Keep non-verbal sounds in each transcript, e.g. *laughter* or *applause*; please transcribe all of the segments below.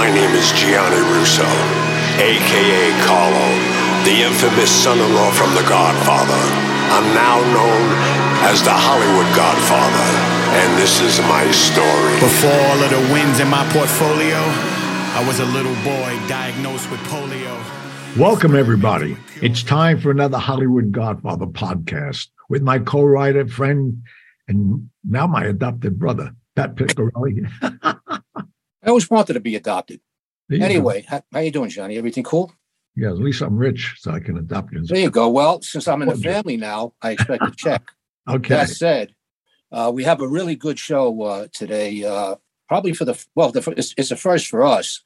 My name is Gianni Russo, aka Carlo, the infamous son-in-law from The Godfather. I'm now known as the Hollywood Godfather, and this is my story. Before all of the wins in my portfolio, I was a little boy diagnosed with polio. Welcome, everybody. It's time for another Hollywood Godfather podcast with my co writer, friend, and now my adopted brother, Pat Piccarelli. *laughs* I always wanted to be adopted. Go. Anyway, how, how you doing, Johnny? Everything cool? Yeah, at least I'm rich, so I can adopt you. There you go. Well, since I'm in the family now, I expect a check. *laughs* Okay. That said, uh, we have a really good show uh, today. Uh, probably for the well, the, it's, it's a first for us,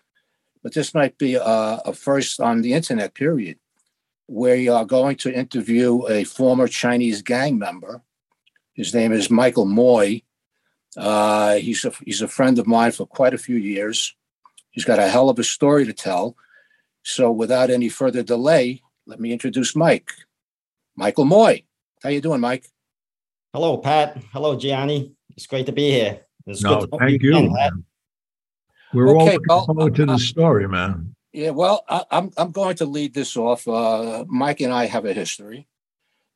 but this might be a, a first on the internet. Period. Where we are going to interview a former Chinese gang member. His name is Michael Moy. Uh, he's a he's a friend of mine for quite a few years. He's got a hell of a story to tell. So, without any further delay, let me introduce Mike. Michael Moy. How you doing, Mike? Hello, Pat. Hello, Gianni. It's great to be here. It's No, good to thank you. again, man. We're all Okay, looking well, forward to uh, the story, man. Yeah, well, I, I'm I'm going to lead this off. Uh, Mike and I have a history,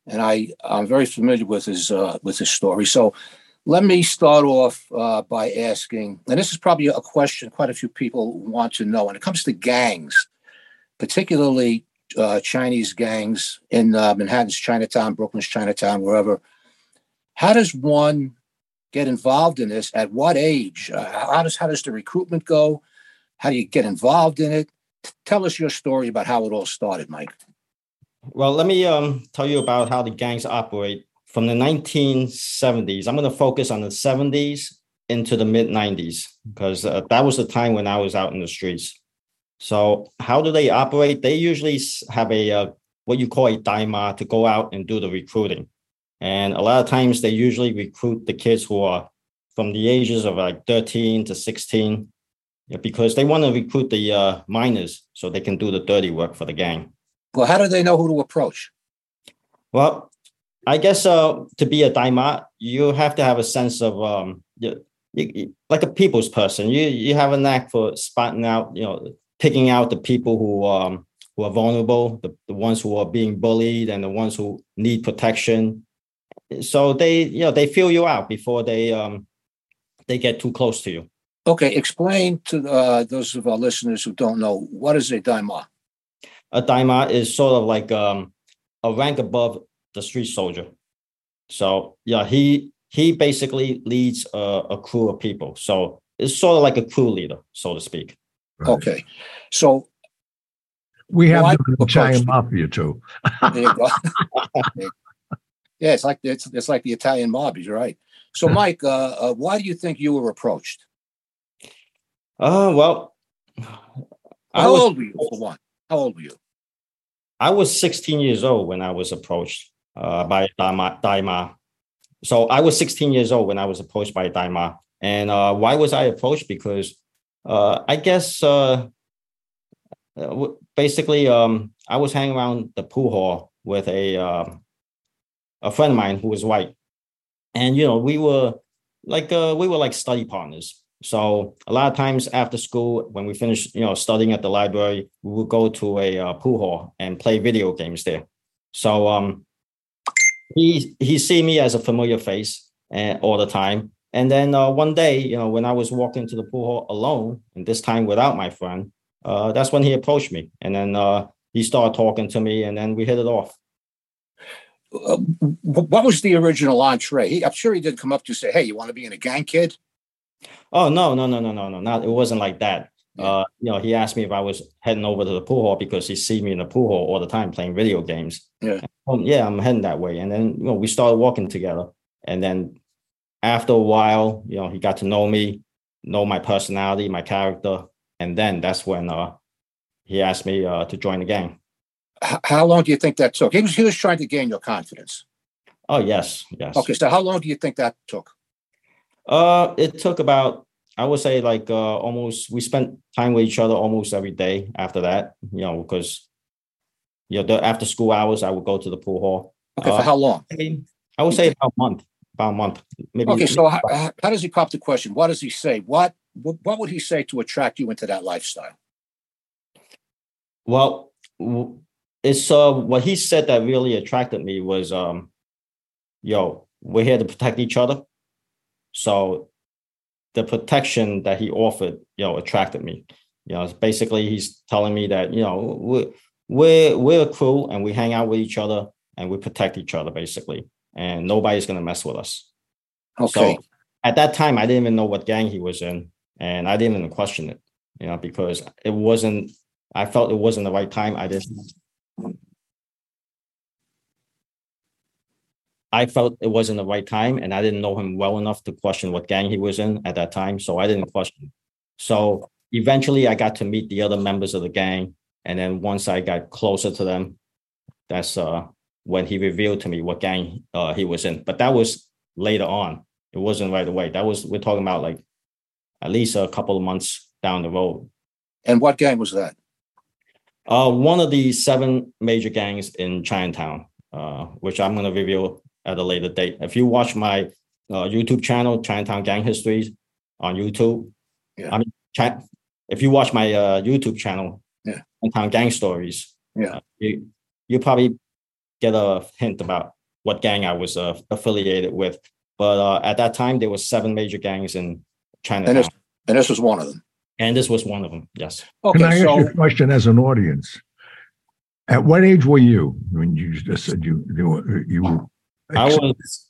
and I I'm very familiar with his uh, with his story. So, let me start off uh, by asking, and this is probably a question quite a few people want to know when it comes to gangs, particularly uh, Chinese gangs in uh, Manhattan's Chinatown, Brooklyn's Chinatown, wherever. How does one get involved in this? At what age? Uh, how does how does the recruitment go? How do you get involved in it? Tell us your story about how it all started, Mike. Well, let me um, tell you about how the gangs operate from the 1970s. I'm going to focus on the 70s into the mid 90s because uh, that was the time when I was out in the streets. So, how do they operate? They usually have a uh, what you call a daima to go out and do the recruiting, and a lot of times they usually recruit the kids who are from the ages of like 13 to 16 because they want to recruit the uh, minors so they can do the dirty work for the gang. Well, how do they know who to approach? Well, I guess uh, to be a daima, you have to have a sense of um, you, you, like a people's person. You you have a knack for spotting out, you know, picking out the people who um who are vulnerable, the, the ones who are being bullied, and the ones who need protection. So they you know they feel you out before they um they get too close to you. Okay, explain to uh, those of our listeners who don't know what is a daima. a daima is sort of like um, a rank above the street soldier. So yeah, he he basically leads a, a crew of people. So it's sort of like a crew leader, so to speak. Right. Okay, so We have Well, I the Italian mafia too. there you go. *laughs* *laughs* yeah, it's like it's it's like the Italian mob. You're right. So, Mike, uh, uh, why do you think you were approached? Uh well, I How was old were you? For one, how old were you? I was 16 years old when I was approached uh, by daima. So I was 16 years old when I was approached by daima. And uh, why was I approached? Because uh, I guess uh, uh, basically um, I was hanging around the pool hall with a um a friend of mine who was white, and you know we were like uh, we were like study partners. So a lot of times after school, when we finished, you know, studying at the library, we would go to a uh, pool hall and play video games there. So um, he he see me as a familiar face uh, all the time. And then uh, one day, you know, when I was walking to the pool hall alone, and this time without my friend, uh, that's when he approached me, and then uh, he started talking to me, and then we hit it off. Uh, what was the original entree? He, I'm sure he didn't come up to you say, "Hey, you want to be in a gang, kid?" Oh no, no, no, no, no, no, not it wasn't like that. Uh, you know, he asked me if I was heading over to the pool hall because he see me in the pool hall all the time playing video games. Yeah. Um, yeah, I'm heading that way. And then you know, we started walking together. And then after a while, you know, he got to know me, know my personality, my character. And then that's when uh he asked me uh to join the gang. How long do you think that took? He was he was trying to gain your confidence. Oh yes, yes. Okay, so how long do you think that took? Uh, it took about I would say like uh, almost we spent time with each other almost every day after that. You know, because you know the after school hours I would go to the pool hall. Okay, for Uh, how long? I mean, I would say about a month. about a month. Maybe. Okay, so how, how does he pop the question? What does he say? What, what what would he say to attract you into that lifestyle? Well, it's uh what he said that really attracted me was um, yo, we're here to protect each other. So the protection that he offered, you know, attracted me. You know, basically he's telling me that, you know, we're we're we're a crew and we hang out with each other and we protect each other basically. And nobody's gonna mess with us. Okay. So at that time I didn't even know what gang he was in and I didn't even question it, you know, because it wasn't I felt it wasn't the right time. I didn't I felt it wasn't the right time and I didn't know him well enough to question what gang he was in at that time. So I didn't question. So eventually I got to meet the other members of the gang. And then once I got closer to them, that's uh, when he revealed to me what gang uh, he was in. But that was later on. It wasn't right away. That was, we're talking about like at least a couple of months down the road. And what gang was that? Uh, one of the seven major gangs in Chinatown, uh, which I'm going to reveal at a later date. If you watch my uh, YouTube channel, Chinatown Gang Histories on YouTube, yeah. I mean, Chi- if you watch my uh, YouTube channel, yeah. Chinatown Gang Stories, yeah, uh, you you probably get a hint about what gang I was uh, affiliated with. But uh, at that time, there were seven major gangs in Chinatown, and this, and this was one of them. And this was one of them. Yes. Okay, Can I so, ask you a question as an audience? At what age were you when you just said you you you I was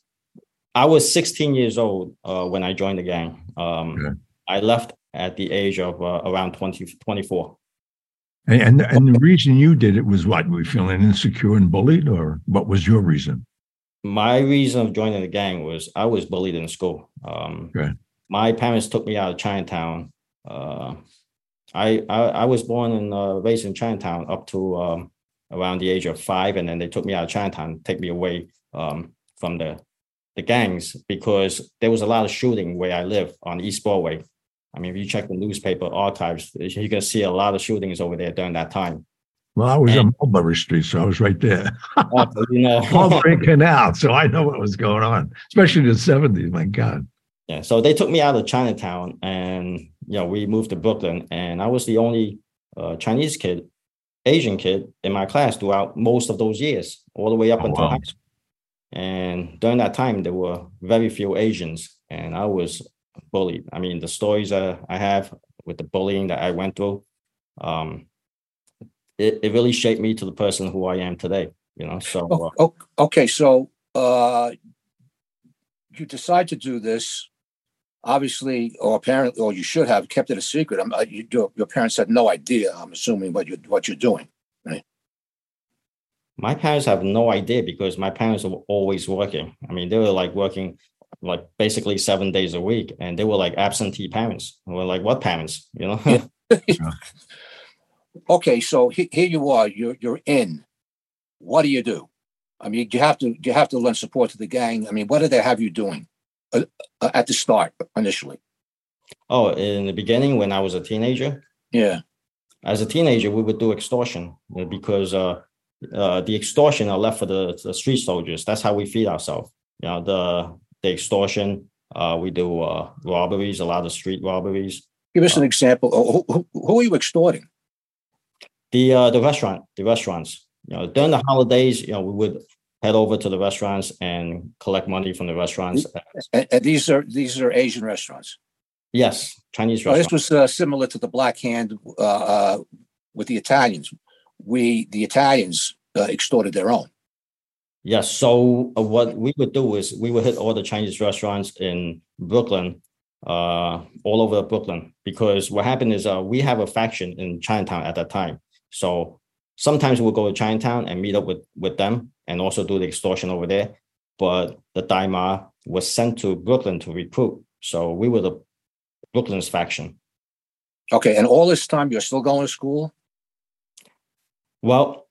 I was 16 years old uh, when I joined the gang. Um, okay. I left at the age of uh, around 20, 24. And, and, and the reason you did it was what? Were you feeling insecure and bullied, or what was your reason? My reason of joining the gang was I was bullied in school. Um, okay. My parents took me out of Chinatown. Uh, I, I, I was born and uh, raised in Chinatown up to um, around the age of five, and then they took me out of Chinatown, take me away um, from the the gangs because there was a lot of shooting where I live on East Broadway. I mean, if you check the newspaper archives, you can see a lot of shootings over there during that time. Well, I was and, on Mulberry Street, so I was right there. *laughs* oh, you know, *laughs* Mulberry Canal, so I know what was going on, especially in the seventies. My God. Yeah, so they took me out of Chinatown, and you know, we moved to Brooklyn, and I was the only uh, Chinese kid, Asian kid in my class throughout most of those years, all the way up oh, until wow. high school. And during that time, there were very few Asians, and I was bullied. I mean, the stories that I have with the bullying that I went through, um, it, it really shaped me to the person who I am today. You know, so uh, oh, okay, so uh, you decide to do this, obviously, or apparently, or you should have kept it a secret. Uh, you, your parents had no idea. I'm assuming what you what you're doing? My parents have no idea because my parents were always working. I mean, they were like working like basically seven days a week, and they were like absentee parents. We are like, what parents? You know? *laughs* okay, so he, here you are. You're you're in. What do you do? I mean, you have to you have to lend support to the gang. I mean, what did they have you doing uh, uh, at the start initially? Oh, in the beginning, when I was a teenager. Yeah. As a teenager, we would do extortion because uh, uh, the extortion are left for the, the street soldiers. That's how we feed ourselves. You know, the the extortion. Uh, we do uh, robberies, a lot of street robberies. Give us an uh, example. Who, who, who, are you extorting? The uh, the restaurant, the restaurants. You know, during the holidays, you know, we would head over to the restaurants and collect money from the restaurants. And, and these are these are Asian restaurants. Yes, Chinese restaurants. this was uh, similar to the Black Hand uh, uh, with the Italians we the Italians uh, extorted their own. Yes. So uh, what we would do is we would hit all the Chinese restaurants in Brooklyn, uh, all over Brooklyn, because what happened is uh, we have a faction in Chinatown at that time. So sometimes we'll go to Chinatown and meet up with with them and also do the extortion over there. But the Daima was sent to Brooklyn to recruit. So we were the Brooklyn's faction. Okay, and all this time you're still going to school? Well,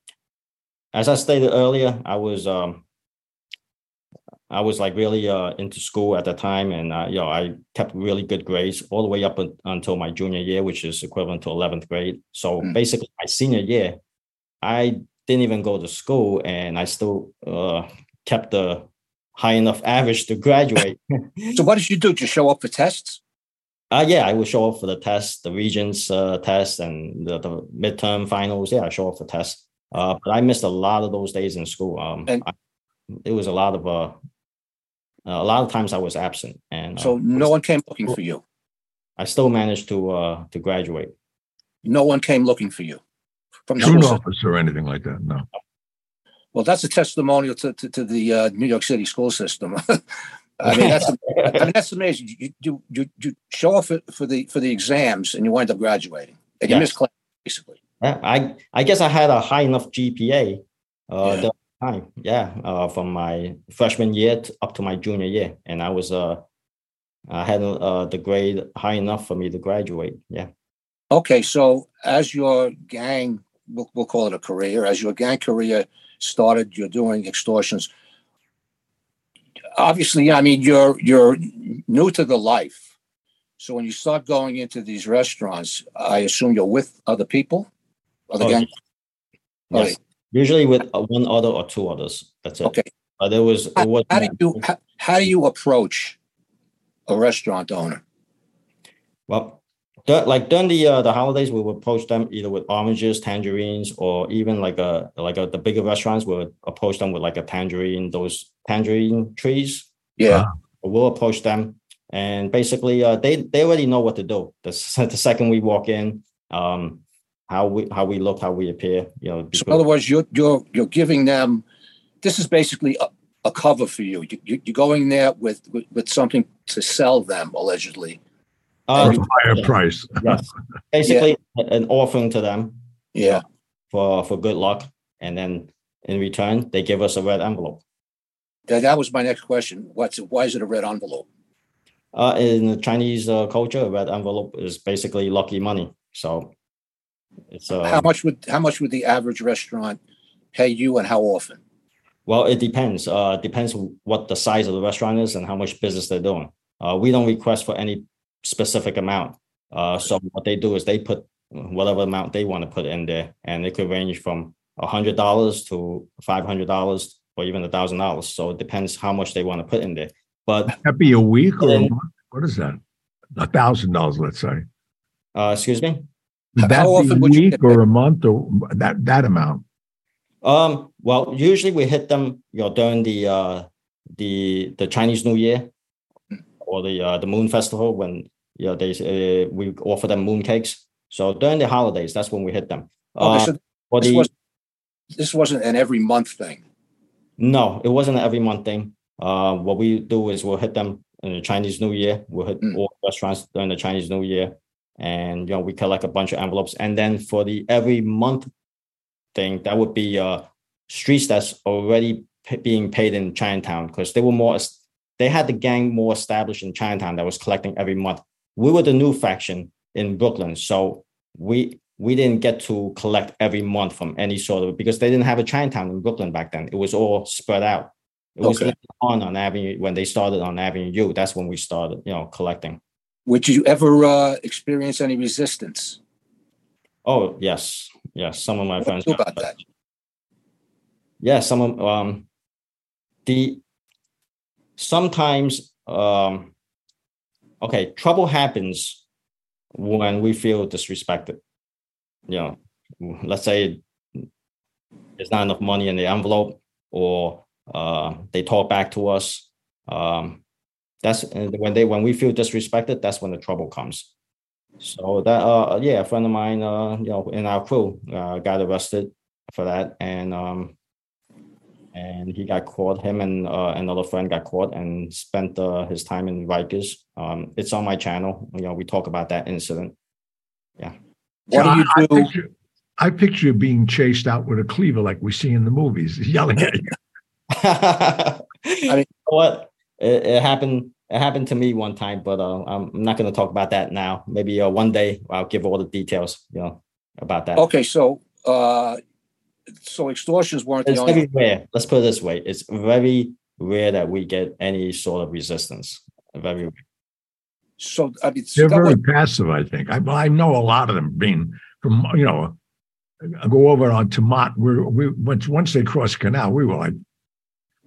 as I stated earlier, I was um, I was like really uh, into school at the time, and uh, you know I kept really good grades all the way up until my junior year, which is equivalent to eleventh grade. So mm. basically, my senior year, I didn't even go to school, and I still uh, kept the high enough average to graduate. *laughs* so what did you do? Just show up for tests? Uh, yeah, I would show up for the tests, the Regents uh, test, and the, the midterm finals. Yeah, I show up for tests. Uh, but I missed a lot of those days in school. Um, and I, it was a lot of uh, a lot of times I was absent, and so uh, no one came looking for you. I still managed to uh, to graduate. No one came looking for you from the office or anything like that. No. Well, that's a testimonial to to, to the uh, New York City school system. *laughs* I mean, that's I mean that's amazing. You you you, you show up for, for, the for the exams and you wind up graduating and you miss class basically. I I guess I had a high enough GPA uh, yeah. that time. Yeah, uh, from my freshman year to, up to my junior year, and I was uh I had uh, the grade high enough for me to graduate. Yeah. Okay, so as your gang, we'll, we'll call it a career, as your gang career started, you're doing extortions. Obviously, I mean, you're you're new to the life. So when you start going into these restaurants, I assume you're with other people, other oh, gang. Yes. Usually with uh, one other or two others. That's it. Okay. But there was. How, was how do you how, how do you approach a restaurant owner? Well, like during the uh, the holidays, we would approach them either with oranges, tangerines, or even like a like a, the bigger restaurants would approach them with like a tangerine, those tangerine trees. Yeah, uh, we'll approach them, and basically, uh, they they already know what to do. The, *laughs* the second we walk in, um, how we how we look, how we appear, you know. So in other words, you're you're you're giving them. This is basically a, a cover for you. you. You're going there with, with with something to sell them allegedly uh, higher yeah. price. yes, *laughs* basically yeah. an offering to them. Yeah, for for good luck, and then in return they give us a red envelope. That, that was my next question. What's why is it a red envelope? Uh, in the Chinese uh, culture, a red envelope is basically lucky money. So it's uh, how much would how much would the average restaurant pay you, and how often? Well, it depends. Uh, depends what the size of the restaurant is and how much business they're doing. Uh, we don't request for any specific amount. Uh, so what they do is they put whatever amount they want to put in there, and it could range from a hundred dollars to five hundred dollars or even a thousand dollars. So it depends how much they want to put in there. But that be a week or a month? What is that? A thousand dollars, let's say. Uh, excuse me. Would that how be a week or a month or that that amount? Um. Well, usually we hit them, you know, during the uh the the Chinese New Year or the uh, the Moon Festival when you know they uh, we offer them moon cakes. So during the holidays, that's when we hit them. Okay, so uh, this, the, was, this wasn't an every month thing. No, it wasn't an every month thing. Uh, what we do is we'll hit them in the Chinese New Year. We'll hit mm. all restaurants during the Chinese New Year, and you know we collect a bunch of envelopes. And then for the every month thing, that would be uh, streets that's already p- being paid in Chinatown because they were more they had the gang more established in Chinatown that was collecting every month. We were the new faction in Brooklyn, so we we didn't get to collect every month from any sort of because they didn't have a Chinatown in Brooklyn back then. It was all spread out. It was on on Avenue when they started on Avenue U. That's when we started, you know, collecting. Would you ever uh, experience any resistance? Oh yes, yes. Some of my what friends about that. Yeah, some of um, the sometimes um, okay trouble happens when we feel disrespected. You know let's say there's not enough money in the envelope or uh, they talk back to us um, that's when they when we feel disrespected that's when the trouble comes. So that uh yeah a friend of mine uh you know in our crew uh, got arrested for that and um and he got caught. Him and uh, another friend got caught and spent uh, his time in Rikers. Um, it's on my channel. You know, we talk about that incident. Yeah. What do you do? I picture, I picture you being chased out with a cleaver like we see in the movies, *laughs* yelling at you. *laughs* I mean, what? It, it, happened. It happened to me one time, but uh, I'm not going to talk about that now. Maybe uh, one day I'll give all the details. You know about that. Okay, so uh, so extortions weren't it's the only. Very rare. Let's put it this way: it's very rare that we get any sort of resistance. Very rare. So I mean, they're very was, passive. I think. I, I know a lot of them being from you know. I go over on Tomat. We we once once they crossed canal, we were like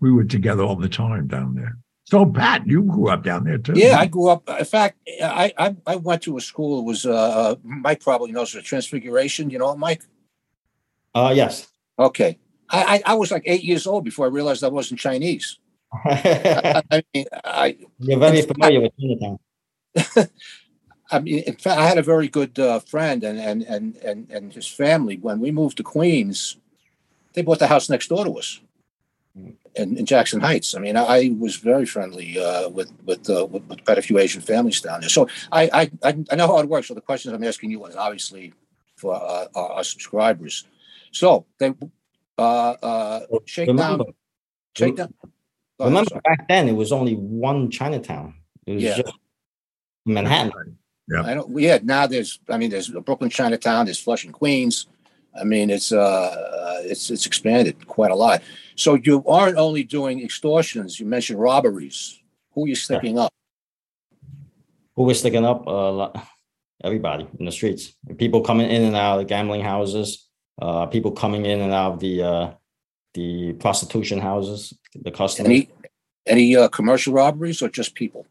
we were together all the time down there. So, Pat, you grew up down there too. Yeah, I grew up. In fact, I I, I went to a school. It was uh, Mike probably knows the Transfiguration. You know, Mike. Uh, yes. Okay, I, I, I was like eight years old before I realized I wasn't Chinese. *laughs* I, I mean, I You're very familiar with Chinatown. *laughs* I mean, in fact, I had a very good uh, friend and, and and and and his family. When we moved to Queens, they bought the house next door to us in, in Jackson Heights. I mean, I, was very friendly uh, with with, uh, with with quite a few Asian families down there. So I I I I know how it works. So the questions I'm asking you is obviously for uh, our, our subscribers. So they uh, uh, shake Remember, down, shake down. Go ahead, remember sorry. back then it was only one Chinatown. It was Yeah. just Manhattan. Yeah. I don't. Yeah, now there's. I mean, there's Brooklyn, Chinatown. There's Flushing, Queens. I mean, it's uh, uh, it's it's expanded quite a lot. So you aren't only doing extortions. You mentioned robberies. Who are you sticking up? Who was sticking up? Uh, everybody in the streets. People coming in and out of gambling houses. Uh, people coming in and out of the uh, the prostitution houses. The customers. Any any uh, commercial robberies or just people?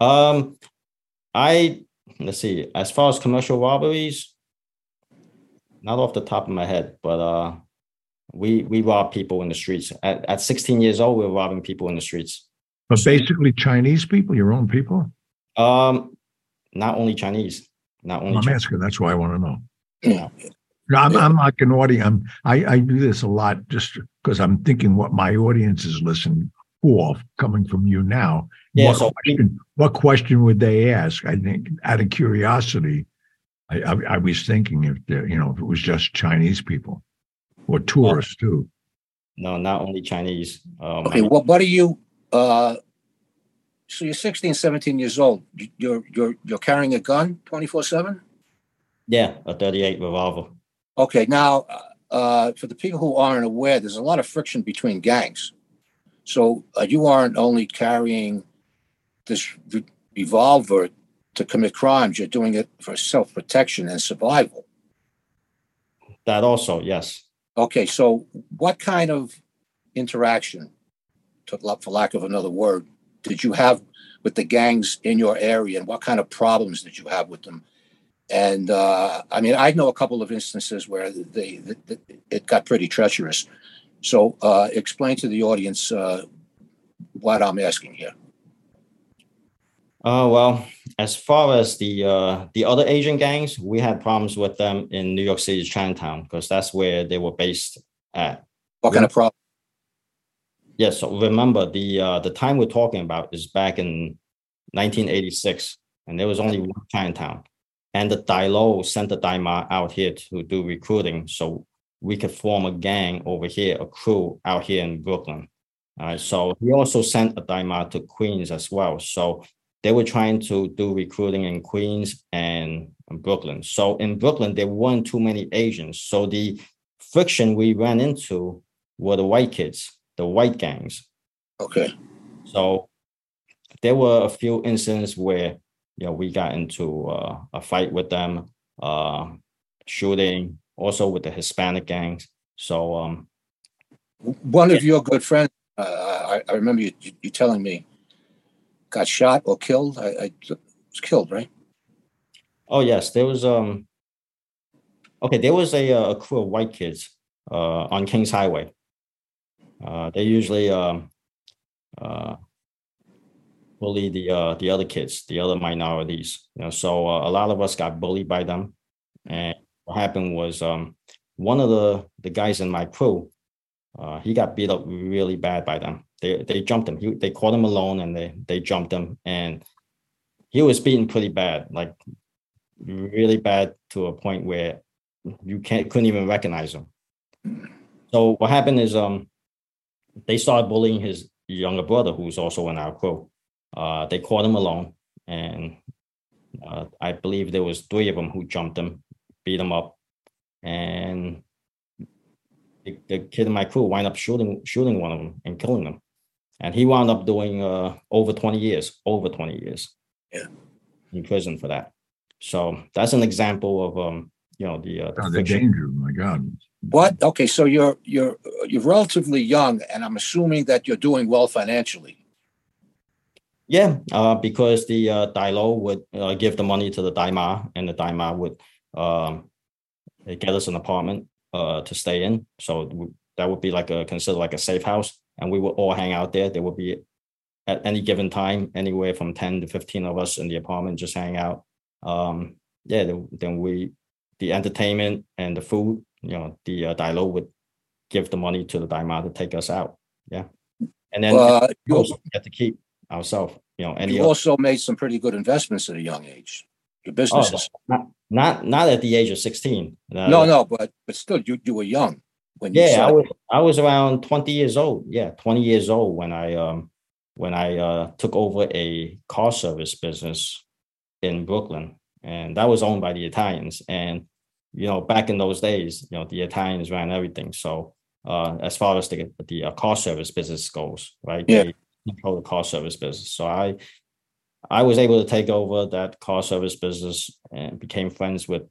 Um, I let's see. As far as commercial robberies, not off the top of my head, but uh, we we rob people in the streets. At at 16 years old, we we're robbing people in the streets. But basically, Chinese people, your own people. Um, not only Chinese, not only I'm Chinese. asking. That's why I want to know. Yeah. No, I'm, I'm like an audience. I'm, I, I do this a lot just because I'm thinking what my audience is listening for coming from you now. Yeah, what, so- question, what question would they ask? I think out of curiosity, I, I, I was thinking if there, you know if it was just Chinese people or tourists too. No, not only Chinese. Um, Okay. What what are you? Uh, so you're 16, 17 years old. You're you're you're carrying a gun 24 seven. yeah, a 38 revolver. Okay, now uh, for the people who aren't aware, there's a lot of friction between gangs. So uh, you aren't only carrying this re- revolver to commit crimes; you're doing it for self-protection and survival. That also, yes. Okay, so what kind of interaction, to, for lack of another word, did you have with the gangs in your area, and what kind of problems did you have with them? And uh, I mean, I know a couple of instances where they, they, it got pretty treacherous. So, uh, explain to the audience uh, what I'm asking here. Uh, well, as far as the uh, the other Asian gangs, we had problems with them in New York City's Chinatown because that's where they were based at. What kind of problem? Yes. so remember the uh, the time we're talking about is back in 1986, and there was only one Chinatown, and the Dailo sent the Daima out here to do recruiting, so we could form a gang over here, a crew out here in Brooklyn. All right. So he also sent a Daima to Queens as well. So they were trying to do recruiting in Queens and Brooklyn. So in Brooklyn, there weren't too many Asians. So the friction we ran into were the white kids, the white gangs. Okay. So there were a few incidents where you know we got into uh, a fight with them, uh, shooting, also with the Hispanic gangs. So um, One of your good friends, uh, I, I remember you, you, you telling me, got shot or killed. I, I was killed, right? oh yes, there was um okay, there was a, uh, a crew of white kids uh, on Kings Highway. Uh, they usually um, uh, bully the uh, the other kids, the other minorities. You know, so uh, a lot of us got bullied by them. And what happened was um, one of the the guys in my crew, uh, he got beat up really bad by them. They they jumped him. He, they caught him alone and they they jumped him and he was beaten pretty bad, like really bad to a point where you can't couldn't even recognize him. So what happened is um they started bullying his younger brother who's also in our crew. Uh, they caught him alone and uh, I believe there was three of them who jumped him, beat him up, and the, the kid in my crew wound up shooting shooting one of them and killing them, and he wound up doing uh, over twenty years, over twenty years, Yeah. in prison for that. So that's an example of um, you know, the uh, the Oh, the danger. My God. What? Okay, so you're you're you're relatively young, and I'm assuming that you're doing well financially. Yeah, uh, because the uh, Dailo would uh, give the money to the Daima, and the Daima would um, get us an apartment uh, to stay in. So that would be like a considered like a safe house, and we would all hang out there. There would be at any given time anywhere from ten to fifteen of us in the apartment just hang out. Um, yeah, then we the entertainment and the food. You know, the uh, Dailo would give the money to the Daima to take us out. Yeah, and then uh, you also get to keep ourselves. You know, and you also made some pretty good investments at a young age. Your businesses. Oh, not, not not at the age of sixteen. Uh, no, no, but but still, you you were young when you. Yeah, I was I was around twenty years old. Yeah, twenty years old when I um when I uh, took over a car service business in Brooklyn, and that was owned by the Italians. And you know, back in those days, you know, the Italians ran everything. So uh, as far as the the uh, car service business goes, right? Yeah. They, control the car service business. So I I was able to take over that car service business and became friends with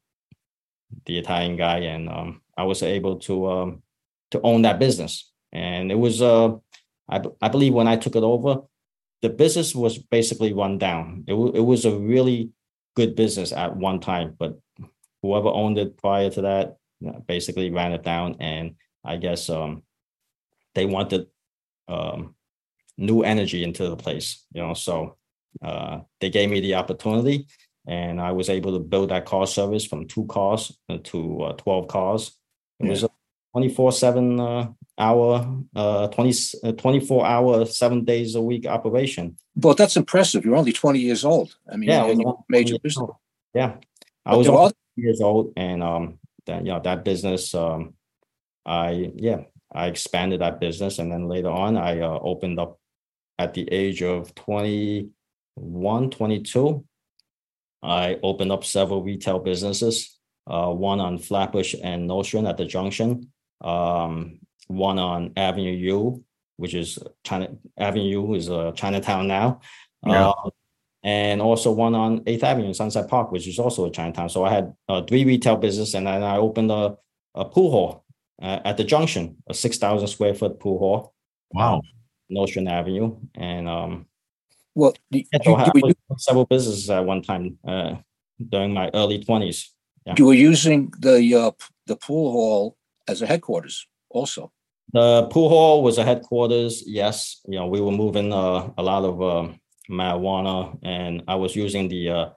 the Italian guy, and um, I was able to um, to own that business. And it was uh, I I believe when I took it over, the business was basically run down. It w- it was a really good business at one time, but whoever owned it prior to that basically ran it down, and I guess um, they wanted um, new energy into the place, you know. So uh, they gave me the opportunity, and I was able to build that car service from two cars to uh, twelve cars. It yeah. was a twenty four seven uh, hour, uh, 20, uh, 24 hour, seven days a week operation. But that's impressive. You're only twenty years old. I mean, yeah, you major business. Yeah, I but was only years old, and um, that you know that business, um, I yeah, I expanded that business, and then later on, I uh, opened up at the age of 21, 22. I opened up several retail businesses, uh, one on Flatbush and Nostrand at the junction, um, one on Avenue U, which is China Avenue U is uh, Chinatown now. Yeah. Uh, and also one on 8th Avenue, in Sunset Park, which is also a Chinatown. So I had uh, three retail business, and then I opened a, a pool hall uh, at the junction, a 6,000 square foot pool hall. Wow. Nostrand Avenue, and um, well, you, you, you, several businesses at one time uh, during my early twenties. Yeah. You were using the uh, the pool hall as a headquarters, also. The pool hall was a headquarters. Yes, you know we were moving uh, a lot of uh, marijuana, and I was using the uh,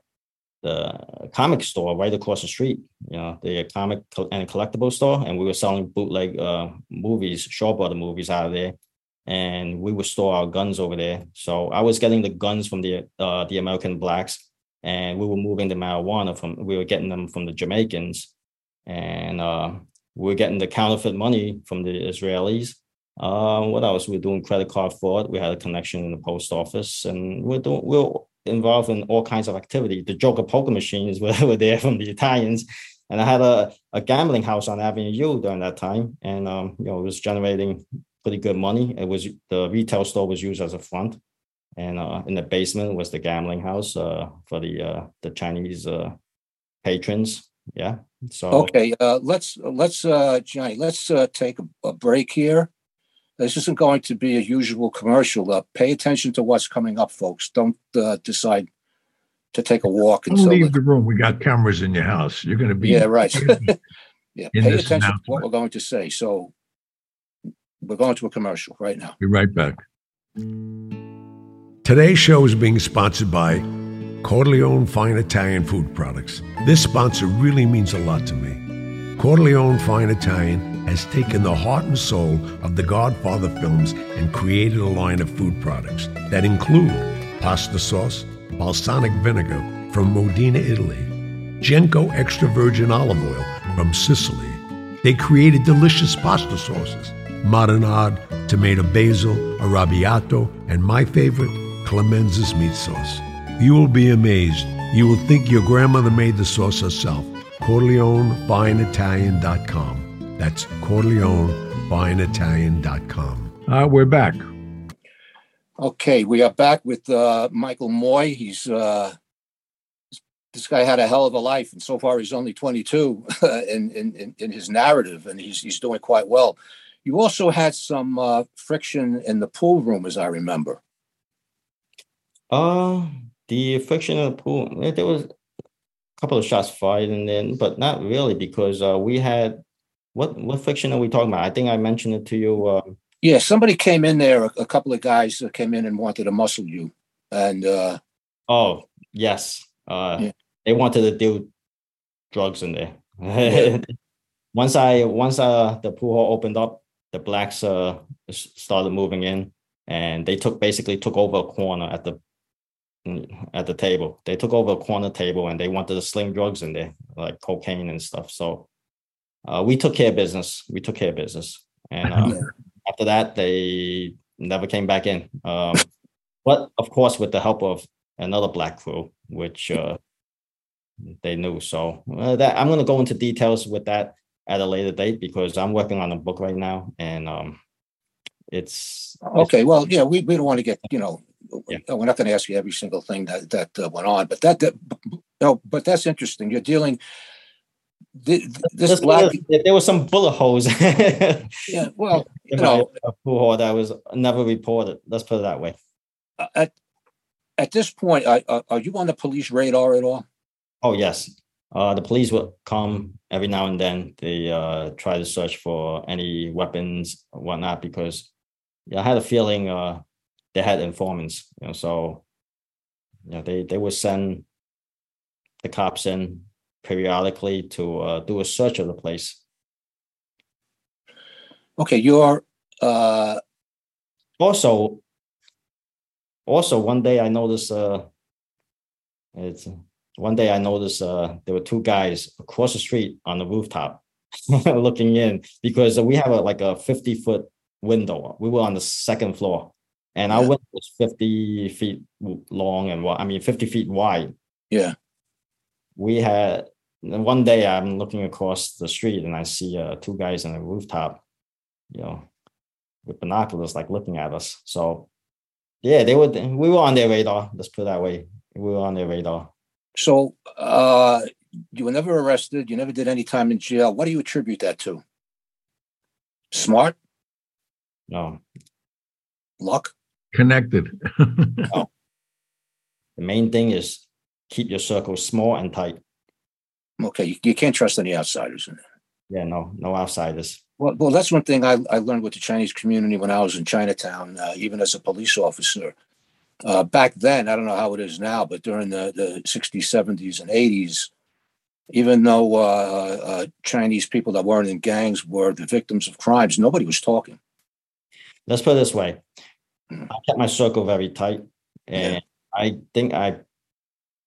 the comic store right across the street. You know the comic and collectible store, and we were selling bootleg uh, movies, Shaw Brother movies out of there and we would store our guns over there. So I was getting the guns from the uh, the American blacks, and we were moving the marijuana from we were getting them from the Jamaicans, and uh, we were getting the counterfeit money from the Israelis. Uh, what else? We were doing credit card fraud. We had a connection in the post office, and we're doing we're involved in all kinds of activity. The Joker poker machines *laughs* were, were there from the Italians. And I had a, a gambling house on Avenue U during that time, and um, you know, it was generating pretty good money. It was the retail store was used as a front, and uh, in the basement was the gambling house uh, for the uh, the Chinese uh, patrons. Yeah. So okay, uh, let's let's uh, Johnny, let's uh, take a, a break here. This isn't going to be a usual commercial. Uh, pay attention to what's coming up, folks. Don't uh, decide to take a walk and leave the room. We got cameras in your house. You're going to be yeah, right. *laughs* yeah, pay attention to what we're going to say. So we're going to a commercial right now. Be right back. Today's show is being sponsored by Corleone Fine Italian Food Products. This sponsor really means a lot to me. Corleone Fine Italian has taken the heart and soul of the Godfather films and created a line of food products that include pasta sauce, balsamic vinegar from Modena, Italy, Genco extra virgin olive oil from Sicily. They created delicious pasta sauces marinade, tomato basil, arrabbiato, and my favorite, Clemenza's meat sauce. You will be amazed. You will think your grandmother made the sauce herself. CorleoneFineItalian.com. That's CorleoneFineItalian.com. Uh, we're back. Okay, we are back with uh, Michael Moy. He's uh, this guy had a hell of a life, and so far he's only 22 *laughs* in, in, in his narrative, and he's he's doing quite well. You also had some uh, friction in the pool room, as I remember. Uh, the friction in the pool. There was a couple of shots fired, and then, but not really because uh, we had what what friction are we talking about? I think I mentioned it to you. Uh, yeah, somebody came in there. A, a couple of guys came in and wanted to muscle you, and uh, oh yes, uh, yeah. they wanted to do drugs in there. Yeah. *laughs* once I once uh the pool hall opened up, the blacks uh started moving in, and they took basically took over a corner at the at the table. They took over a corner table and they wanted to sling drugs in there, like cocaine and stuff. So uh, we took care of business. We took care of business, and uh, *laughs* after that, they never came back in. Um, but of course, with the help of another black crew, which uh, they knew. So uh, that I'm going to go into details with that at a later date because I'm working on a book right now, and um, it's okay. Well, yeah, we, we don't want to get you know yeah. we're not going to ask you every single thing that that uh, went on, but that that no, but that's interesting. You're dealing this black there were some bullet holes. *laughs* yeah, well, you know, a pool that was never reported. Let's put it that way. At at this point, are you on the police radar at all? Oh yes, uh, the police will come every now and then. They uh, try to search for any weapons or whatnot because yeah, I had a feeling uh, they had informants. You know, so yeah, they they would send the cops in periodically to uh, do a search of the place. Okay, you're uh... also also one day I noticed uh, it's one day I noticed uh, there were two guys across the street on the rooftop *laughs* looking in because we have a like a 50 foot window. We were on the second floor and our window was 50 feet long and I mean 50 feet wide. Yeah. We had one day I'm looking across the street and I see uh, two guys on the rooftop, you know, with binoculars, like looking at us. So, yeah, they were. We were on their radar. Let's put it that way. We were on their radar. So, uh, you were never arrested. You never did any time in jail. What do you attribute that to? Smart? No. Luck? Connected. *laughs* no. The main thing is keep your circle small and tight. Okay, you, you can't trust any outsiders. Yeah, no, no outsiders. Well, well, that's one thing I, I learned with the Chinese community when I was in Chinatown, uh, even as a police officer. Uh, back then, I don't know how it is now, but during the, the 60s, 70s, and 80s, even though uh, uh, Chinese people that weren't in gangs were the victims of crimes, nobody was talking. Let's put it this way mm. I kept my circle very tight, and yeah. I think I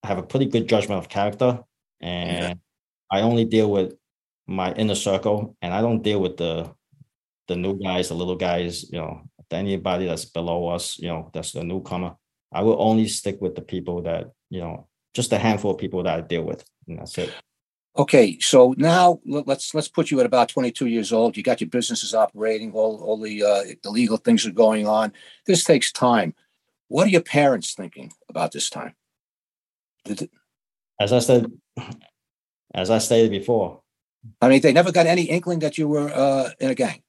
have a pretty good judgment of character and yeah. I only deal with my inner circle, and I don't deal with the the new guys, the little guys. You know, anybody that's below us, you know, that's the newcomer. I will only stick with the people that you know, just a handful of people that I deal with, and that's it. Okay, so now let's let's put you at about 22 years old. You got your businesses operating, all all the uh, the legal things are going on. This takes time. What are your parents thinking about this time? Did, as I said, as I stated before. I mean, they never got any inkling that you were uh, in a gang.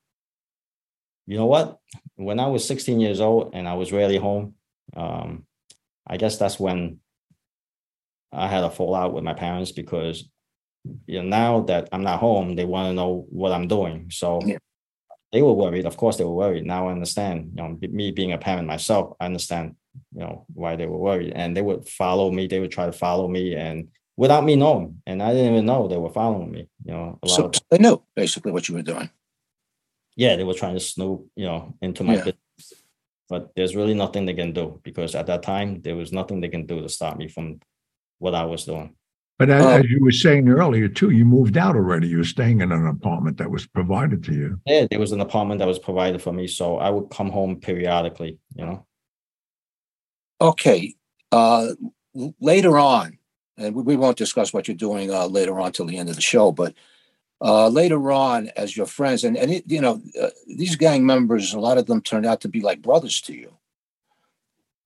You know what? When I was 16 years old and I was rarely home, um, I guess that's when I had a fallout with my parents because you know now that I'm not home, they want to know what I'm doing. So yeah. they were worried. Of course, they were worried. Now I understand. You know, me being a parent myself, I understand you know why they were worried and they would follow me they would try to follow me and without me knowing and i didn't even know they were following me you know so they know basically what you were doing yeah they were trying to snoop you know into my yeah. business but there's really nothing they can do because at that time there was nothing they can do to stop me from what i was doing but as, um, as, you were saying earlier too, you moved out already. You were staying in an apartment that was provided to you. Yeah, there was an apartment that was provided for me, so I would come home periodically. You know. Okay. Uh, later on, and we, we, won't discuss what you're doing uh, later on till the end of the show, but uh, later on, as your friends, and, and it, you know, uh, these gang members, a lot of them turned out to be like brothers to you.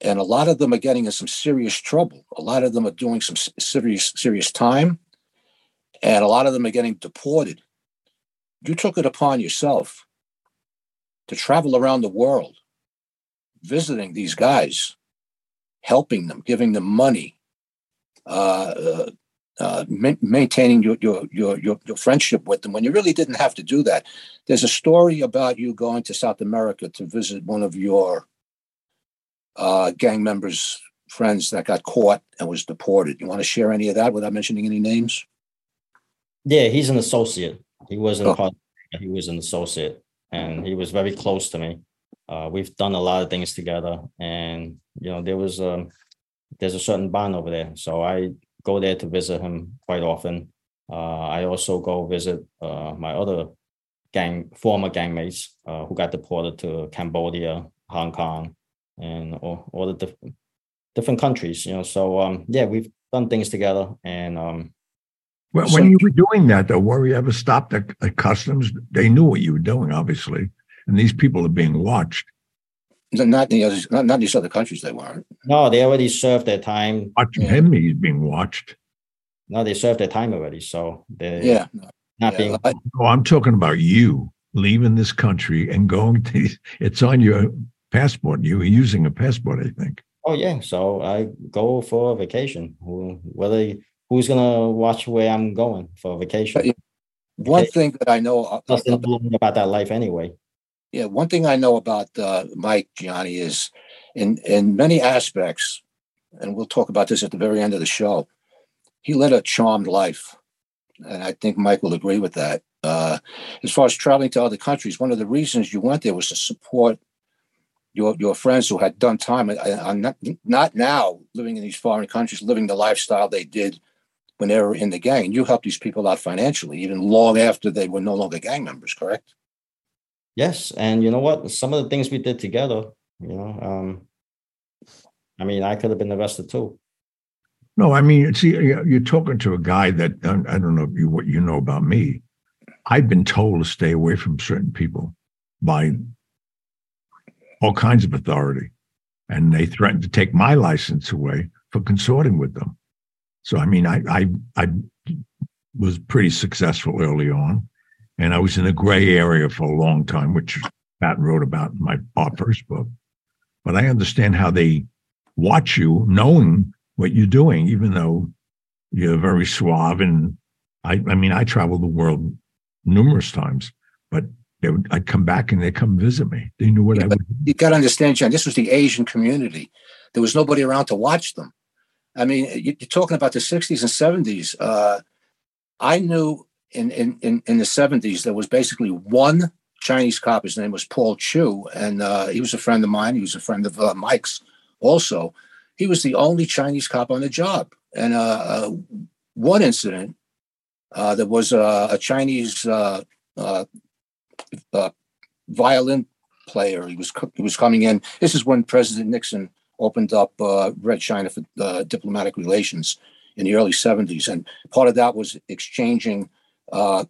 and a lot of them are getting in some serious trouble. A lot of them are doing some serious serious time, and a lot of them are getting deported. You took it upon yourself to travel around the world, visiting these guys, helping them, giving them money, uh, uh, ma- maintaining your, your, your your your friendship with them when you really didn't have to do that. There's a story about you going to South America to visit one of your uh, gang members' friends that got caught and was deported. You want to share any of that without mentioning any names? Yeah, he's an associate. He wasn't oh. part. He was an associate, and he was very close to me. Uh, we've done a lot of things together, and you know there was a there's a certain bond over there. So I go there to visit him quite often. Uh, I also go visit uh, my other gang former gangmates uh, who got deported to Cambodia, Hong Kong, and all, all the different different countries. You know, so um, yeah, we've done things together, and um, well, when you were doing that, though, were you ever stopped at, at, customs? They knew what you were doing, obviously, and these people are being watched. Not the other, not, not these other countries. They weren't. No, they already served their time. Watching yeah. him, he's being watched. No, they served their time already, so they yeah, not yeah, being. I, oh, I'm talking about you leaving this country and going to. It's on your passport. You were using a passport, I think. Oh yeah, so I go for a vacation. Whether who's gonna watch where I'm going for a vacation? One thing that I know uh, uh, nothing about that life anyway. Yeah, one thing I know about uh, Mike Gianni is, in in many aspects, and we'll talk about this at the very end of the show. He led a charmed life, and I think Mike will agree with that. Uh, as far as traveling to other countries, one of the reasons you went there was to support your your friends who had done time and not, not now living in these foreign countries, living the lifestyle they did when they were in the gang. You helped these people out financially, even long after they were no longer gang members. Correct? Yes, and you know what? Some of the things we did together, you know, um, I mean, I could have been arrested too. No, I mean, see, you're talking to a guy that I don't know you, what you know about me. I've been told to stay away from certain people by all kinds of authority. And they threatened to take my license away for consorting with them. So, I mean, I, I, I was pretty successful early on. And I was in a gray area for a long time, which Pat wrote about in my first book. But I understand how they watch you, knowing what you're doing, even though you're very suave. And I, I mean, I traveled the world numerous times, but they would, I'd come back and they'd come visit me. They knew what yeah, I would. You got to understand, John. This was the Asian community. There was nobody around to watch them. I mean, you're talking about the '60s and '70s. Uh, I knew in, in in in the '70s there was basically one Chinese cop. His name was Paul Chu, and uh, he was a friend of mine. He was a friend of uh, Mike's. Also, he was the only Chinese cop on the job. And uh, uh, one incident, uh, there was a Chinese uh, violin player. He was he was coming in. This is when President Nixon opened up Red China for diplomatic relations in the early 70s, and part of that was exchanging uh,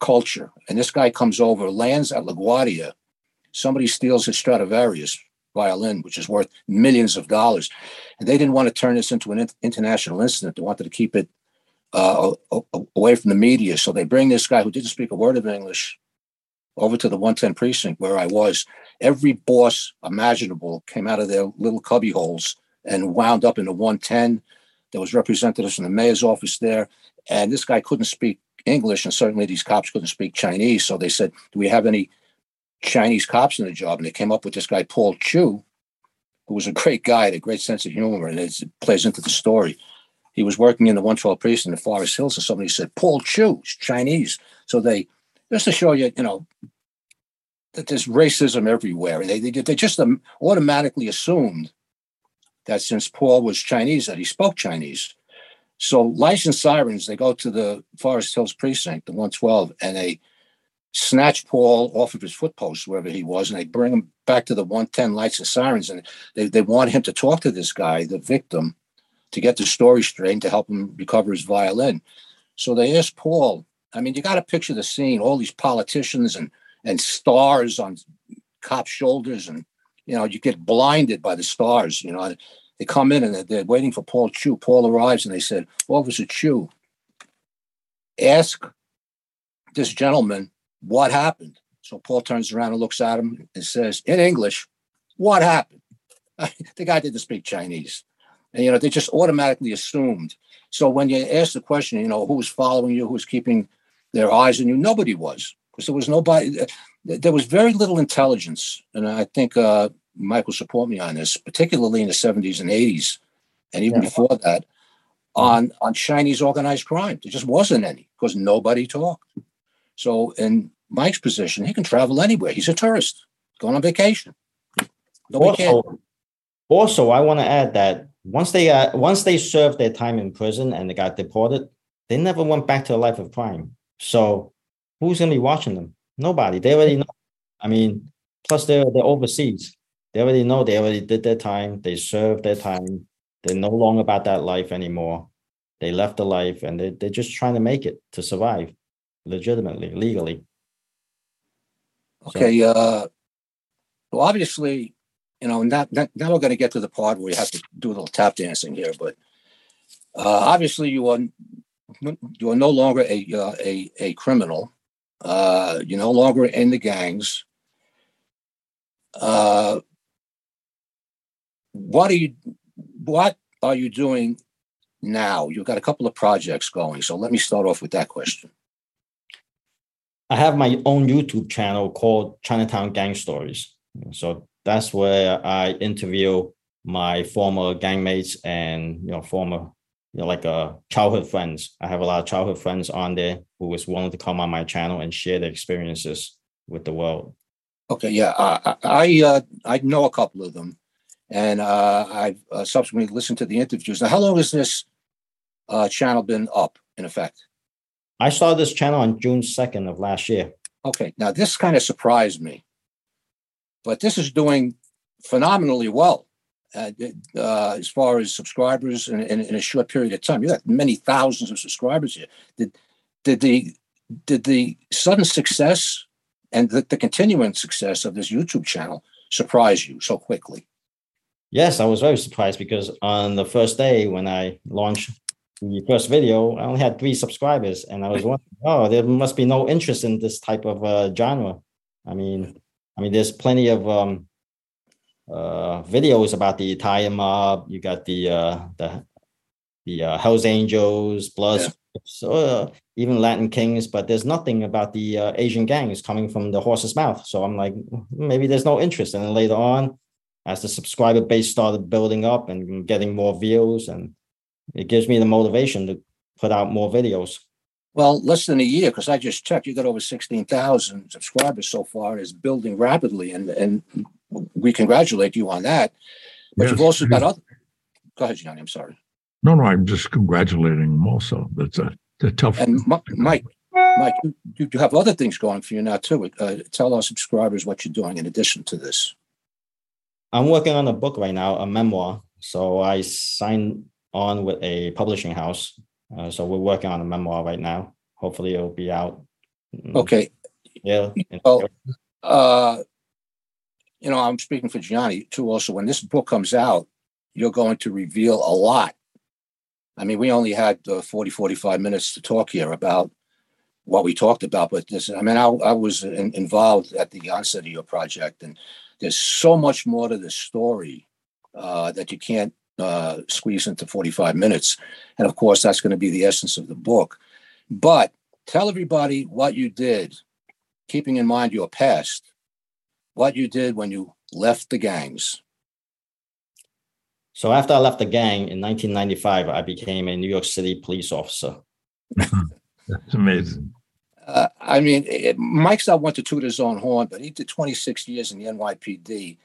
culture. And this guy comes over, lands at LaGuardia. Somebody steals his Stradivarius violin, which is worth millions of dollars, and they didn't want to turn this into an international incident. They wanted to keep it uh, away from the media, so they bring this guy who didn't speak a word of English over to the 110 precinct where I was, every boss imaginable came out of their little cubby holes and wound up in the 110. There was representatives from the mayor's office there, and this guy couldn't speak English, and certainly these cops couldn't speak Chinese. So they said, "Do we have any Chinese cops in the job?" And they came up with this guy Paul Chu, who was a great guy, had a great sense of humor, and it plays into the story. He was working in the 112 precinct in the Forest Hills, and somebody said, "Paul Chu, Chinese." So they just to show you, you know, that there's racism everywhere. They, they, they just um, automatically assumed that since Paul was Chinese, that he spoke Chinese. So licensed sirens, they go to the Forest Hills precinct, the 112, and they snatch Paul off of his footpost, wherever he was, and they bring him back to the 110 lights and sirens. And they, they want him to talk to this guy, the victim, to get the story straight to help him recover his violin. So they asked Paul, I mean, you got to picture the scene, all these politicians and and stars on cops' shoulders and you know, you get blinded by the stars. You know, they come in and they're, they're waiting for Paul Chu. Paul arrives and they said, Officer Chu, ask this gentleman what happened. So Paul turns around and looks at him and says, in English, what happened? *laughs* the guy didn't speak Chinese. And, you know, they just automatically assumed. So when you ask the question, you know, who's following you, who's keeping their eyes on you, nobody was. Because there was nobody, there was very little intelligence. And I think uh, Mike will support me on this, particularly in the 70s and 80s, and even yeah. before that, on, on Chinese organized crime. There just wasn't any because nobody talked. So in Mike's position, he can travel anywhere. He's a tourist going on vacation. Nobody also, also, I want to add that once they uh, once they served their time in prison and they got deported, they never went back to a life of crime. So who's going to be watching them? Nobody. They already know. I mean, plus they're they're overseas. They already know they already did their time. They served their time. They're no longer about that life anymore. They left the life and they, they're just trying to make it to survive legitimately, legally. Okay. So, uh, well, obviously, you know, now, now we're going to get to the part where you have to do a little tap dancing here, but uh, obviously you are you are no longer a uh, a, a criminal. Uh, you're no longer in the gangs. Uh, what are you what are you doing now? You've got a couple of projects going, so let me start off with that question. I have my own YouTube channel called Chinatown Gang Stories. So that's where I interview my former gangmates and you know former you know like uh childhood friends. I have a lot of childhood friends on there who was willing to come on my channel and share their experiences with the world. Okay, yeah, I I, uh, I know a couple of them, and uh, I've uh, subsequently listened to the interviews. Now, how long has this uh, channel been up in effect? I saw this channel on June second of last year. Okay, now this kind of surprised me, but this is doing phenomenally well. Uh, uh, as far as subscribers in, in, in, a short period of time, you got many thousands of subscribers here. Did did the did the sudden success and the, the continuing success of this YouTube channel surprise you so quickly? Yes, I was very surprised because on the first day when I launched the first video, I only had three subscribers, and I was *laughs* wondering, oh, there must be no interest in this type of uh, genre. I mean, I mean, there's plenty of um, uh, videos about the Italian mob. You got the uh, the the uh, Hell's Angels, Bloods, yeah. So, uh, even Latin Kings, but there's nothing about the uh, Asian gangs coming from the horse's mouth. So I'm like, maybe there's no interest. And then later on, as the subscriber base started building up and getting more views, and it gives me the motivation to put out more videos. Well, less than a year, because I just checked, you got over 16,000 subscribers so far. is building rapidly, and, and we congratulate you on that. But yes, you've also got other. Go ahead, Gianni. I'm sorry. No, no, I'm just congratulating him also. That's a, a tough. And Mike, Mike, you, you have other things going for you now too. Uh, tell our subscribers what you're doing in addition to this. I'm working on a book right now, a memoir. So I signed on with a publishing house. Uh, so we're working on a memoir right now. Hopefully, it'll be out. Mm, okay. Yeah. Well, uh, you know, I'm speaking for Gianni too. Also, when this book comes out, you're going to reveal a lot I mean, we only had uh, 40, 45 minutes to talk here about what we talked about, but this, I mean, I, I was in, involved at the onset of your project, and there's so much more to the story uh, that you can't uh, squeeze into 45 minutes. And of course, that's going to be the essence of the book. But tell everybody what you did, keeping in mind your past, what you did when you left the gangs. So after I left the gang in 1995, I became a New York City police officer. *laughs* That's amazing. Uh, I mean, it, Mike's not one to toot his own horn, but he did 26 years in the NYPD,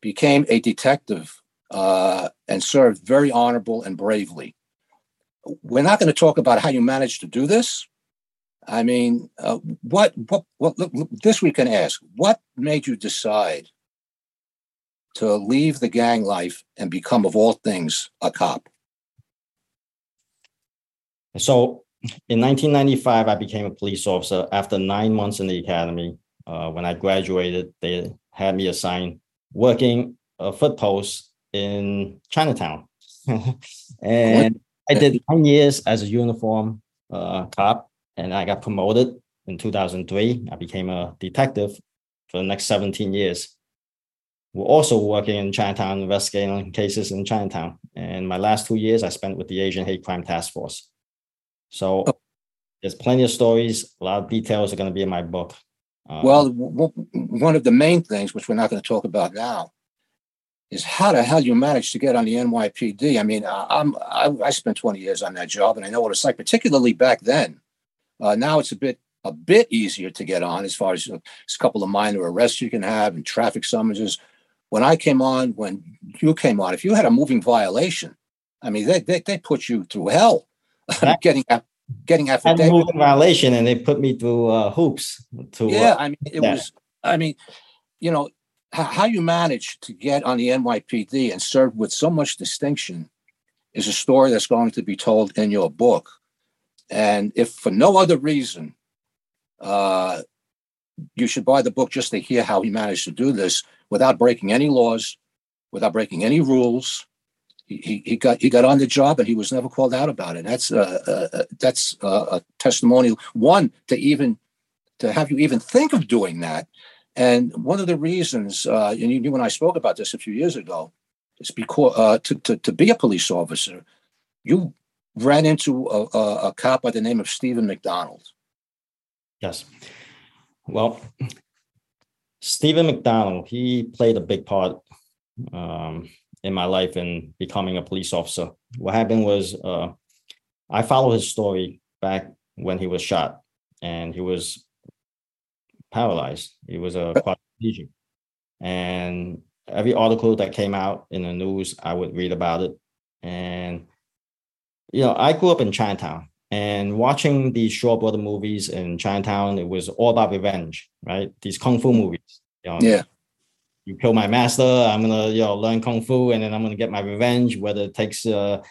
became a detective, uh, and served very honorable and bravely. We're not going to talk about how you managed to do this. I mean, uh, what, what, what, look, look, this we can ask. What made you decide to leave the gang life and become, of all things, a cop? So in 1995, I became a police officer. After nine months in the academy, uh, when I graduated, they had me assigned working a foot post in Chinatown. *laughs* and I did nine years as a uniform uh, cop, and I got promoted in 2003. I became a detective for the next 17 years. We're also working in Chinatown, investigating cases in Chinatown. And my last two years, I spent with the Asian Hate Crime Task Force. So oh. there's plenty of stories. A lot of details are going to be in my book. Um, well, w- one of the main things, which we're not going to talk about now, is how the hell you managed to get on the NYPD. I mean, I'm I, I, spent 20 years on that job, and I know what it's like, particularly back then. Uh, now it's a bit a bit easier to get on as far as you know, a couple of minor arrests you can have and traffic summonses. When I came on, when you came on, if you had a moving violation, I mean, they they, they put you through hell *laughs* getting getting affidavit moving violation, and they put me through uh, hoops. To yeah, uh, I mean, it yeah. was. I mean, you know, how you manage to get on the NYPD and serve with so much distinction is a story that's going to be told in your book. And if for no other reason, uh, you should buy the book just to hear how he managed to do this without breaking any laws, without breaking any rules. He, he, got he got on the job and he was never called out about it. That's uh, uh, uh that's uh, a testimonial. One to even to have you even think of doing that and one of the reasons, uh, and you, you and I spoke about this a few years ago, is because uh, to, to, to be a police officer, you ran into a, a, a, cop by the name of Steven McDonald. Yes. Well, Steven McDonald, he played a big part um, in my life in becoming a police officer. What happened was uh, I followed his story back when he was shot, and he was paralyzed. He was a quadriplegic. And every article that came out in the news, I would read about it. And, you know, I grew up in Chinatown and watching these Shaw Brother movies in Chinatown, it was all about revenge, right? These Kung Fu movies. You know, yeah. You kill my master, I'm gonna, you know, learn Kung Fu and then I'm gonna get my revenge, whether it takes uh,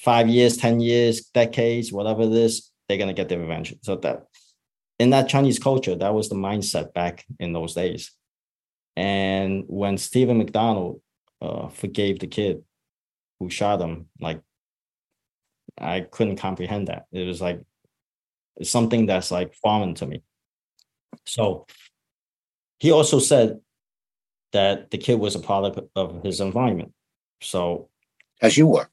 five years, 10 years, decades, whatever it is, they're gonna get their revenge. So that in that Chinese culture, that was the mindset back in those days. And when Steven McDonald uh, forgave the kid who shot him, like I couldn't comprehend that. It was like something that's like foreign to me. So he also said that the kid was a product of his environment. So as you were.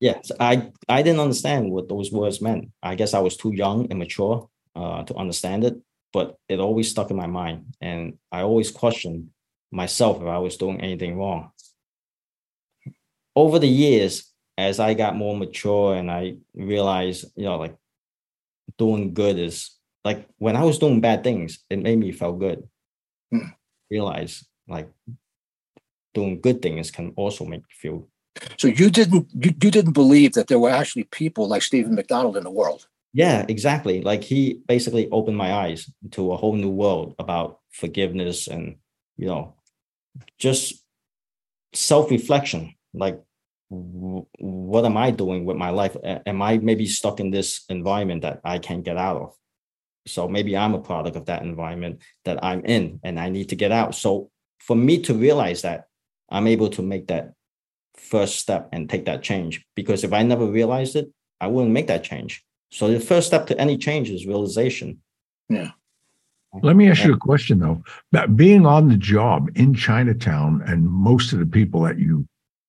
Yes, I I didn't understand what those words meant. I guess I was too young and mature uh, to understand it, but it always stuck in my mind. And I always questioned myself if I was doing anything wrong. Over the years, as I got more mature and I realized, you know, like doing good is like when I was doing bad things, it made me feel good. Hmm. Realize like doing good things can also make you feel. So you didn't you, you didn't believe that there were actually people like Steven McDonald in the world. Yeah, exactly. Like he basically opened my eyes to a whole new world about forgiveness and, you know, just self reflection. Like, w- what am I doing with my life? Am I maybe stuck in this environment that I can't get out of? So maybe I'm a product of that environment that I'm in and I need to get out. So for me to realize that, I'm able to make that first step and take that change. Because if I never realized it, I wouldn't make that change. So the first step to any change is realization. Yeah. Let me ask you a question though. Being on the job in Chinatown and most of the people that you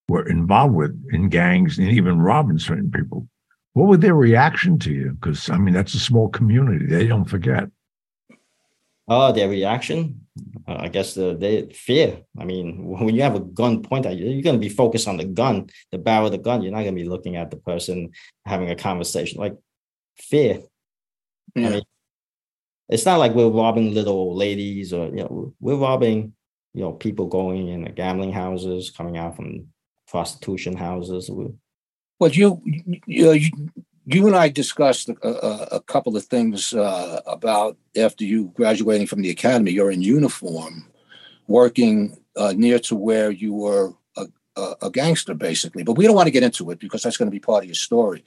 were involved with in gangs and even robbing certain people, what was their reaction to you? Because I mean, that's a small community. They don't forget. Oh, their reaction? Uh, I guess the they fear. I mean, *laughs* when you have a gun pointed at you, you're going to be focused on the gun, the barrel of the gun. You're not going to be looking at the person having a conversation. Like fear. Yeah. I mean, it's not like we're robbing little ladies or you know we're robbing you know people going in the gambling houses, coming out from prostitution houses. Well, you you, you, you and I discussed a, a couple of things uh, about after you graduating from the academy. You're in uniform, working uh, near to where you were a, a, gangster, basically. But we don't want to get into it because that's going to be part of your story.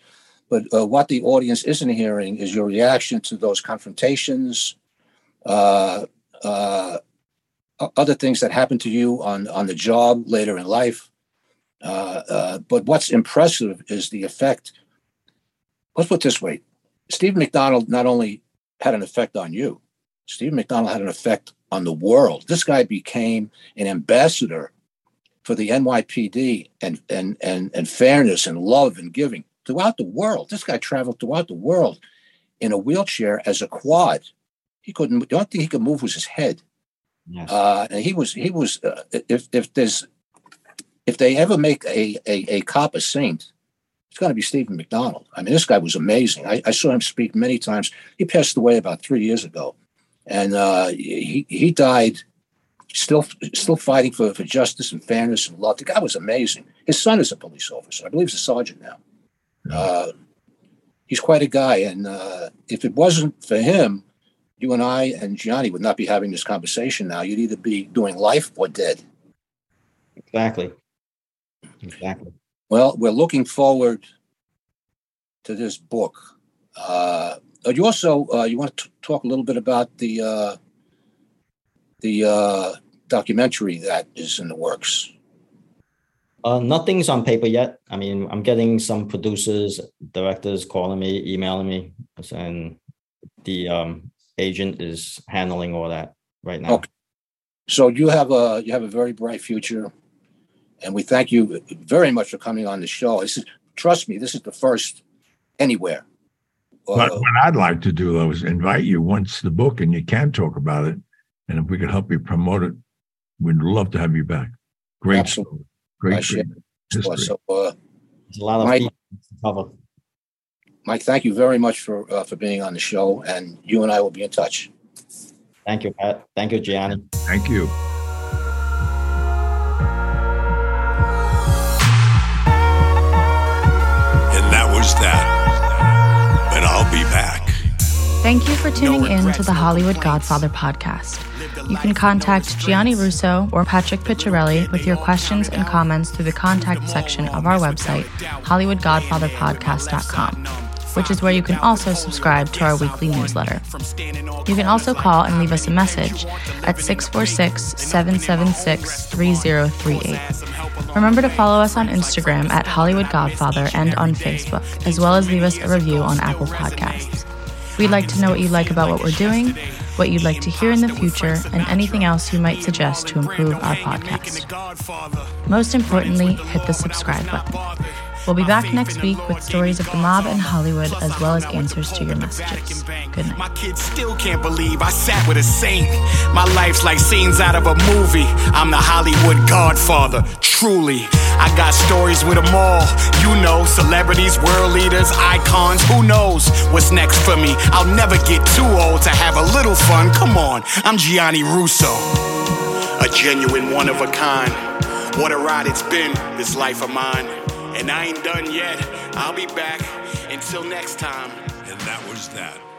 But uh, what the audience isn't hearing is your reaction to those confrontations, uh, uh, other things that happened to you on on the job later in life. Uh, but what's impressive is the effect. Let's put it this way: Steve McDonald not only had an effect on you, Steve McDonald had an effect on the world. This guy became an ambassador for the NYPD and and and and fairness and love and giving throughout the world. This guy traveled throughout the world in a wheelchair as a quad. He couldn't. The only thing he could move was his head. Yes. Uh, and he was he was uh, if if there's if they ever make a a, a cop a saint, it's going to be Steven McDonald. I mean, this guy was amazing. I, I, saw him speak many times. He passed away about three years ago, and uh, he he died still still fighting for, for justice and fairness and love. The guy was amazing. His son is a police officer. I believe he's a sergeant now. Uh, he's quite a guy, and uh, if it wasn't for him, you and I and Gianni would not be having this conversation now. You'd either be doing life or dead. Exactly. Exactly. Well, we're looking forward to this book. Uh, you also uh, you want to t- talk a little bit about the uh, the uh, documentary that is in the works? Uh, nothing's on paper yet. I mean, I'm getting some producers, directors calling me, emailing me, and the um, agent is handling all that right now. Okay. So you have a you have a very bright future, and we thank you very much for coming on the show. This is, trust me, this is the first anywhere. But uh, what I'd like to do though is invite you once the book and you can talk about it and if we could help you promote it, we'd love to have you back. Great, Absolutely. great, great history. So, uh, a lot of Mike, cover. Mike, thank you very much for uh, for being on the show, and you and I will be in touch. Thank you, Pat. Thank you, Gianni. Thank you. Thank you for tuning in to the Hollywood Godfather podcast. You can contact Gianni Russo or Patrick Picciarelli with your questions and comments through the contact section of our website, HollywoodGodfatherPodcast.com, which is where you can also subscribe to our weekly newsletter. You can also call and leave us a message at 646 776 3038. Remember to follow us on Instagram at Hollywood Godfather and on Facebook, as well as leave us a review on Apple Podcasts. We'd like to know what you like about what we're doing, what you'd like to hear in the future, and anything else you might suggest to improve our podcast. Most importantly, hit the subscribe button. We'll be back next week with stories of the mob and Hollywood as well as answers to your messages. Good night. My kids still can't believe I sat with a saint. My life's like scenes out of a movie. I'm the Hollywood godfather, truly. I got stories with them all. You know, celebrities, world leaders, icons. Who knows what's next for me? I'll never get too old to have a little fun. Come on, I'm Gianni Russo, a genuine one of a kind. What a ride it's been, this life of mine. And I ain't done yet. I'll be back. Until next time. And that was that.